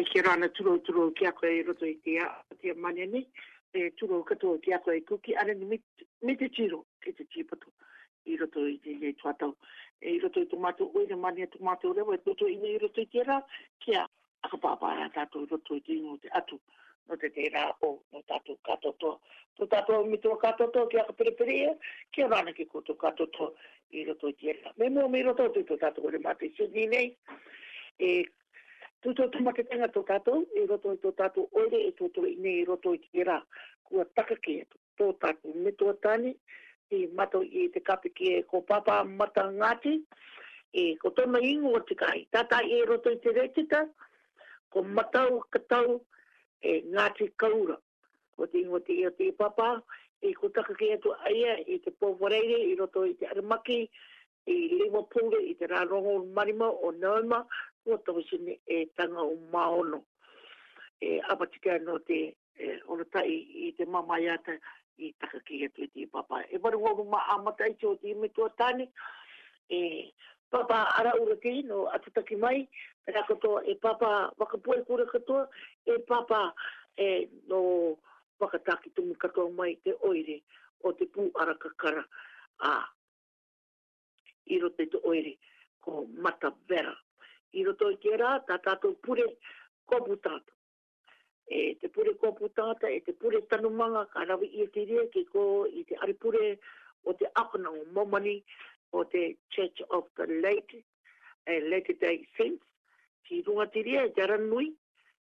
ai ki rana turo turo ki a koe i roto i te a te a ni, e turo kato ki a koe i kuki, are ni me te tiro, ki te tipato i roto i te hei tuatau. E i roto i tomato oi na mani a tomato rewa, i e roto i i roto i te ra, ki a akapapa a tato roto i te ingo te atu, no te te ra o no tato kato to. To mito kato to ki akapereperi e, ki a rana ki koto kato to i roto i te ra. Me mo mi roto i to tato o le mate i se nei, e Tu tu tama ke tanga to tato, e roto i to tato oire e to to ine e roto i tira. Kua taka ke e to tato me to tani, e mato i e te kape ke ko papa mata ngati, e ko tona ingo o te kai. Tata e roto i te retita, ko matau katau e ngati kaura. Ko te ingo te ia te papa, e ko taka ke e to aia i te povoreire, i roto i te aramaki, i lewa pūre i te rārongo marima o naumaa, kua tawa sini e tanga o maono. E apatika no te e, ora i te mama yata i taka ki atu i ti papa. E waru wabu ma amata i o ti ime tua tani. E papa ara ura ke ino atu taki mai. Pera katoa e papa wakapua i kura katoa. E papa e no wakataki tumu katoa mai te oire o te pū ara kakara a iro te te oire ko mata vera i roto i te rā, tā tātou pure kopu tātou. E te pure kopu tāta, e te pure tanumanga, ka rawi i e te rea ki ko i te aripure o te akona o momani o te Church of the Late and Late Day Saints ki runga te rea te aranui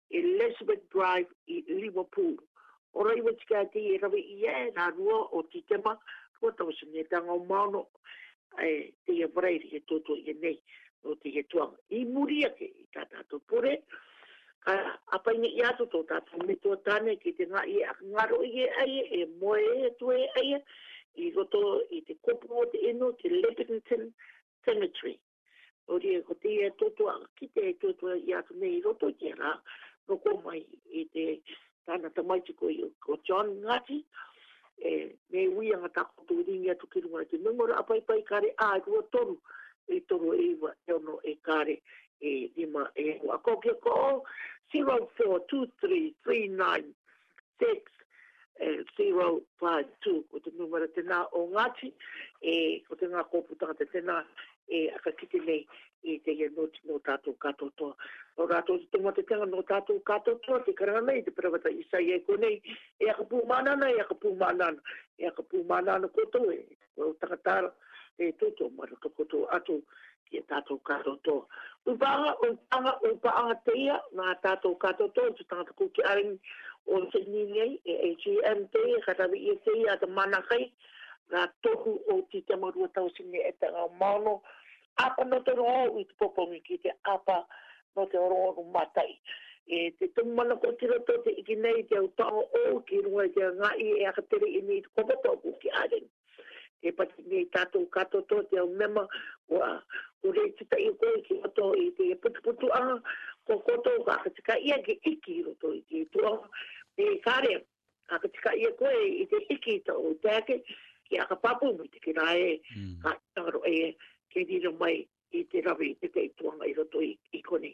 e Elizabeth Drive i Liverpool. O rei wa tika ati i rawi i e nā rua o ti tema, rua tausa e tanga o maono e te iavrei i e toto i e nei o te he tuanga. I muri ake i tā tātou pore, a apaine i ato tō tātou me tō tāne ki te ngā i e a ngaro i e aie, e moe e tu e aie, i roto i te kopu o te eno, te Lebanon Cemetery. O rie, ko te e tōtua, ki te e tōtua i ato me i roto i rā, roko mai i te tāna tamaitiko i o John Ngati, e me ui anga tāko tō ringi atu ki rungai te numero apaipai kare a rua toru. Ngati, e tono e e ono e kare e ima e wa. Ko ke ko 0423396 0 eh, ko te numara tēnā o Ngāti, e, ko te ngā kōputanga te tēnā, e, aka kite nei, e te ia no tino tātou katoa. O rātou te tunga te tēnā no tātou katoa, te karanga nei, te paravata isai e ko nei, e aka pūmānana, e aka pūmānana, e aka pūmānana ko tō, e, e, o tangatāra e toto mara toko to ato ki e tato kato to. Upaanga, upaanga, upaanga teia na tato kato to, tu tato ko ki aring o te ninei e AGMT, e e katawi e teia ata manakai, na tohu o ti te marua tau sine e te ngā mano, apa no te roa i te popongi ki te apa no te roa no matai. E te tumu mana ko tira to te iki nei te au tango o ki rua te ngai e akatere i ni i te kopa i kato katoto te au mema o a ure i tita i koe ki oto i te putuputu a ko koto ka akatika ia ke iki i roto i te tua e kare akatika ia koe i te iki i tau teake ki a kapapu mi te kira e hmm. ka taro e ke dira mai i te rawe i te kei tuanga i roto i koni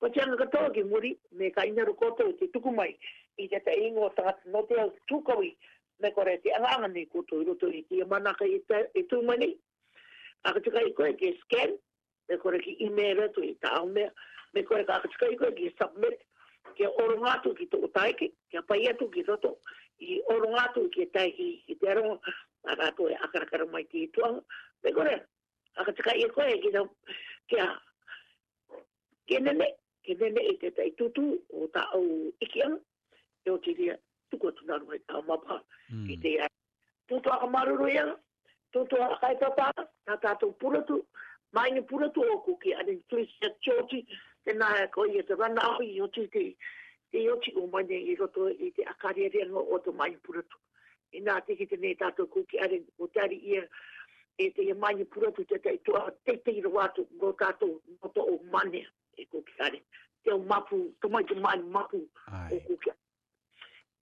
ko te anga katoa ki muri me ka inaru koto i te tuku mai i te te ingo tangata no te au tukawi me kore te alanga ni kuto i roto i tia manaka i tu mani. Aka tika i koe ki scan, me kore ki email atu i tau mea, me kore ka aka tika i koe ki submit, ke orongatu ki tō taiki, ke apai atu ki roto, i orongatu ki taiki i te arongo, aka atu e akarakara mai ti i tuanga, me kore, aka tika i koe ki tau, ke a, ke nene, ke nene i te tai tutu o ta o ikianga, e o tiri tuku atu nanu hei tā mapa hmm. ki te ai. Tūtua ka maruru ia, tūtua ka kai papa, nā tātou puratu, maini puratu oku ki ane tuisi a tjoti, te nā e koi e te rana au i oti te, te oti o mani i roto i te akari e rengo o te maini puratu. E nā te ki te nei tātou kuki ane o tari ia, e te e maini puratu te te a te te iro atu ngō tātou to o mani e ko ki ane. Te o mapu, tomai te maini mapu o kuki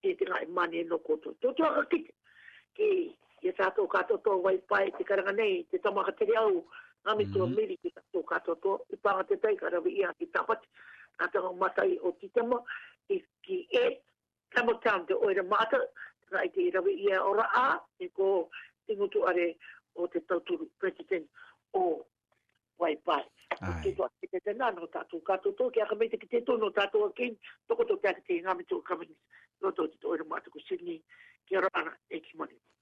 ki te ngai mani no koto. Tō tō aka Ki, ia tātō kato tō wai pai te karanga nei, te tamaka tere au. Nga mi tō mhm. miri ki tātō kato tō. I pāra te tai karawi ia ki tāpat. Nga tāngo matai o ki tama. Ki, ki e, tamo tāng te oira mata. Nga i te irawi ia ora a. Ni e ko, tingutu are o te tauturu president o wai pai. Ke toa ki te tena no tatu kato tō, ki te ki te tono tatu a kin, ki tō kia ki te ngami tō kamini, no tō ti tō ero mātuku Sydney, ki arana e ki mani. Ai.